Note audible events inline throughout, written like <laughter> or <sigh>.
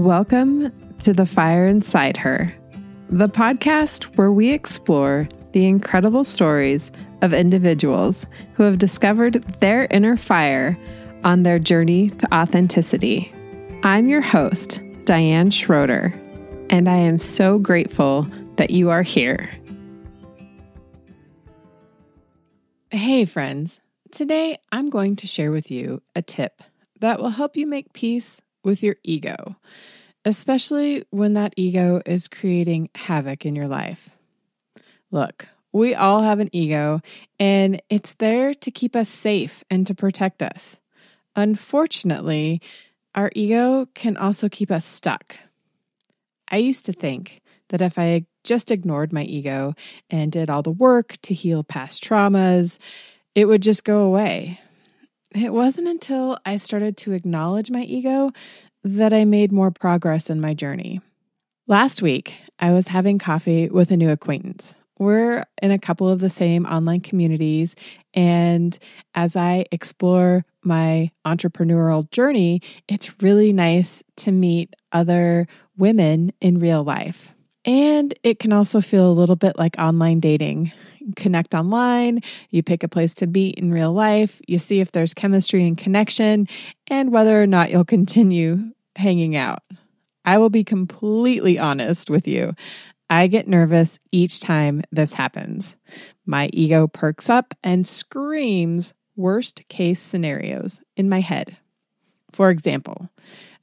Welcome to The Fire Inside Her, the podcast where we explore the incredible stories of individuals who have discovered their inner fire on their journey to authenticity. I'm your host, Diane Schroeder, and I am so grateful that you are here. Hey, friends. Today I'm going to share with you a tip that will help you make peace with your ego, especially when that ego is creating havoc in your life. Look, we all have an ego, and it's there to keep us safe and to protect us. Unfortunately, our ego can also keep us stuck. I used to think that if I just ignored my ego and did all the work to heal past traumas, it would just go away. It wasn't until I started to acknowledge my ego that I made more progress in my journey. Last week, I was having coffee with a new acquaintance. We're in a couple of the same online communities, and as I explore my entrepreneurial journey, it's really nice to meet other women in real life. And it can also feel a little bit like online dating. You connect online, you pick a place to meet in real life, you see if there's chemistry and connection, and whether or not you'll continue hanging out. I will be completely honest with you. I get nervous each time this happens. My ego perks up and screams worst case scenarios in my head. For example,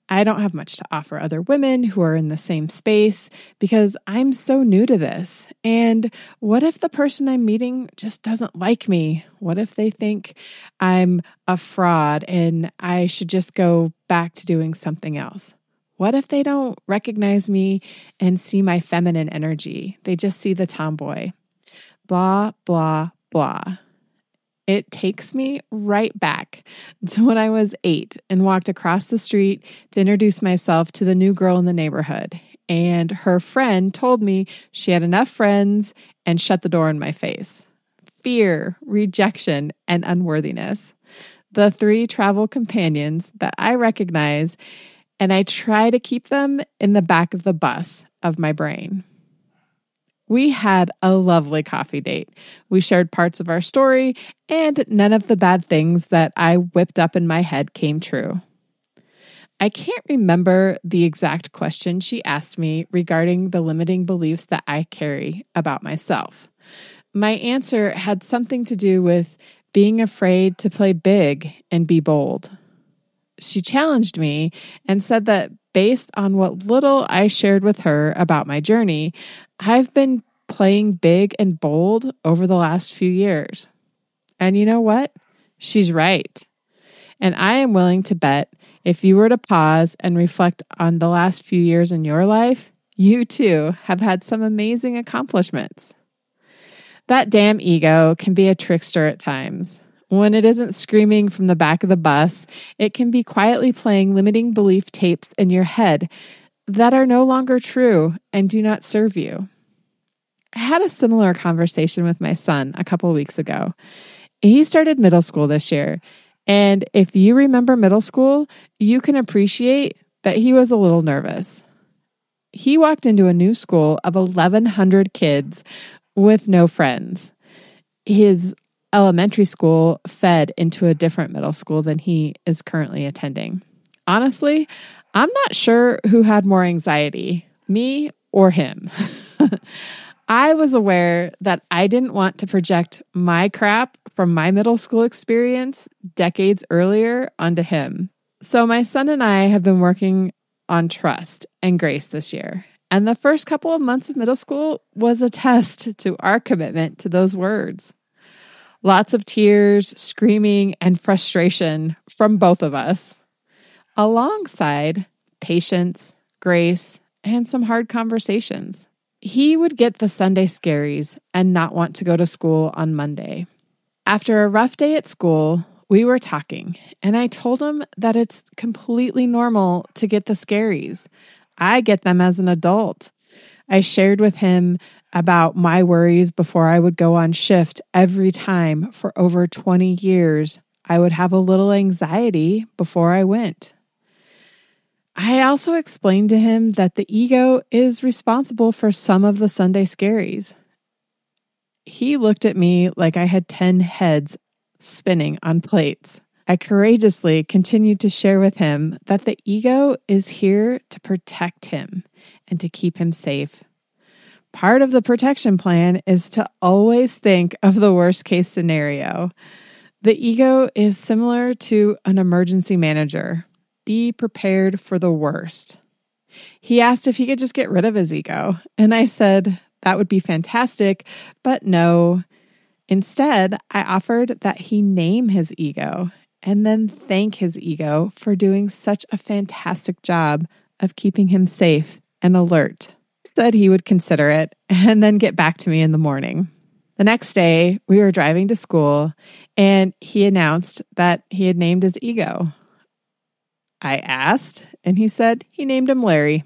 I don't have much to offer other women who are in the same space because I'm so new to this. And what if the person I'm meeting just doesn't like me? What if they think I'm a fraud and I should just go back to doing something else? What if they don't recognize me and see my feminine energy? They just see the tomboy. Blah, blah, blah. It takes me right back to when I was eight and walked across the street to introduce myself to the new girl in the neighborhood. And her friend told me she had enough friends and shut the door in my face. Fear, rejection, and unworthiness. The three travel companions that I recognize, and I try to keep them in the back of the bus of my brain. We had a lovely coffee date. We shared parts of our story, and none of the bad things that I whipped up in my head came true. I can't remember the exact question she asked me regarding the limiting beliefs that I carry about myself. My answer had something to do with being afraid to play big and be bold. She challenged me and said that based on what little I shared with her about my journey, I've been playing big and bold over the last few years. And you know what? She's right. And I am willing to bet if you were to pause and reflect on the last few years in your life, you too have had some amazing accomplishments. That damn ego can be a trickster at times. When it isn't screaming from the back of the bus, it can be quietly playing limiting belief tapes in your head that are no longer true and do not serve you. I had a similar conversation with my son a couple weeks ago. He started middle school this year. And if you remember middle school, you can appreciate that he was a little nervous. He walked into a new school of 1,100 kids with no friends. His elementary school fed into a different middle school than he is currently attending. Honestly, I'm not sure who had more anxiety, me or him. <laughs> I was aware that I didn't want to project my crap from my middle school experience decades earlier onto him. So, my son and I have been working on trust and grace this year. And the first couple of months of middle school was a test to our commitment to those words. Lots of tears, screaming, and frustration from both of us, alongside patience, grace, and some hard conversations. He would get the Sunday scaries and not want to go to school on Monday. After a rough day at school, we were talking, and I told him that it's completely normal to get the scaries. I get them as an adult. I shared with him about my worries before I would go on shift every time for over 20 years. I would have a little anxiety before I went. I also explained to him that the ego is responsible for some of the Sunday scaries. He looked at me like I had 10 heads spinning on plates. I courageously continued to share with him that the ego is here to protect him and to keep him safe. Part of the protection plan is to always think of the worst case scenario. The ego is similar to an emergency manager. Be prepared for the worst. He asked if he could just get rid of his ego, and I said that would be fantastic, but no. Instead, I offered that he name his ego and then thank his ego for doing such a fantastic job of keeping him safe and alert. Said he would consider it and then get back to me in the morning. The next day, we were driving to school and he announced that he had named his ego. I asked, and he said he named him Larry.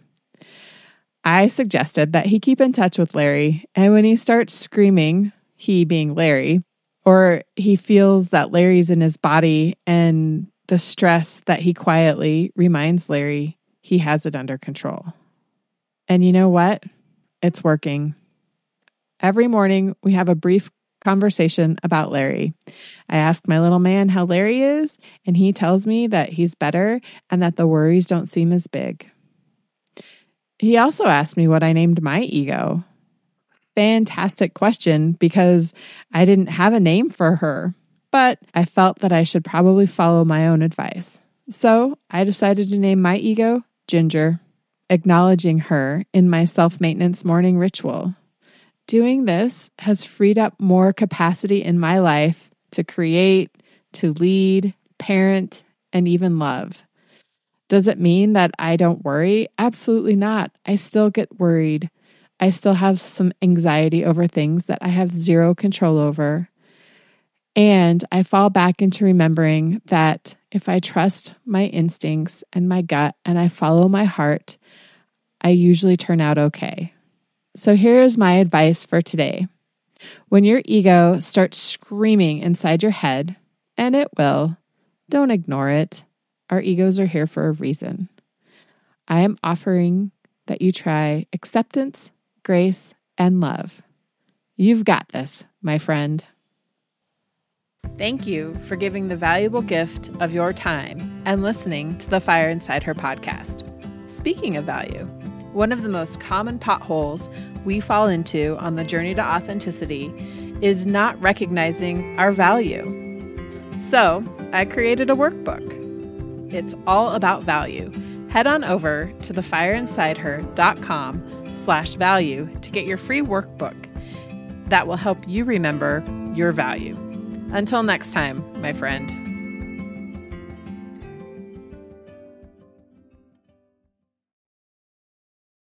I suggested that he keep in touch with Larry, and when he starts screaming, he being Larry, or he feels that Larry's in his body and the stress that he quietly reminds Larry he has it under control. And you know what? It's working. Every morning, we have a brief conversation about Larry. I ask my little man how Larry is, and he tells me that he's better and that the worries don't seem as big. He also asked me what I named my ego fantastic question because I didn't have a name for her, but I felt that I should probably follow my own advice. So I decided to name my ego Ginger, acknowledging her in my self maintenance morning ritual. Doing this has freed up more capacity in my life to create, to lead, parent, and even love. Does it mean that I don't worry? Absolutely not. I still get worried. I still have some anxiety over things that I have zero control over. And I fall back into remembering that if I trust my instincts and my gut and I follow my heart, I usually turn out okay. So here is my advice for today. When your ego starts screaming inside your head, and it will, don't ignore it. Our egos are here for a reason. I am offering that you try acceptance, grace, and love. You've got this, my friend. Thank you for giving the valuable gift of your time and listening to the Fire Inside Her podcast. Speaking of value, one of the most common potholes we fall into on the journey to authenticity is not recognizing our value. So, I created a workbook. It's all about value. Head on over to thefireinsideher.com slash value to get your free workbook that will help you remember your value. Until next time, my friend.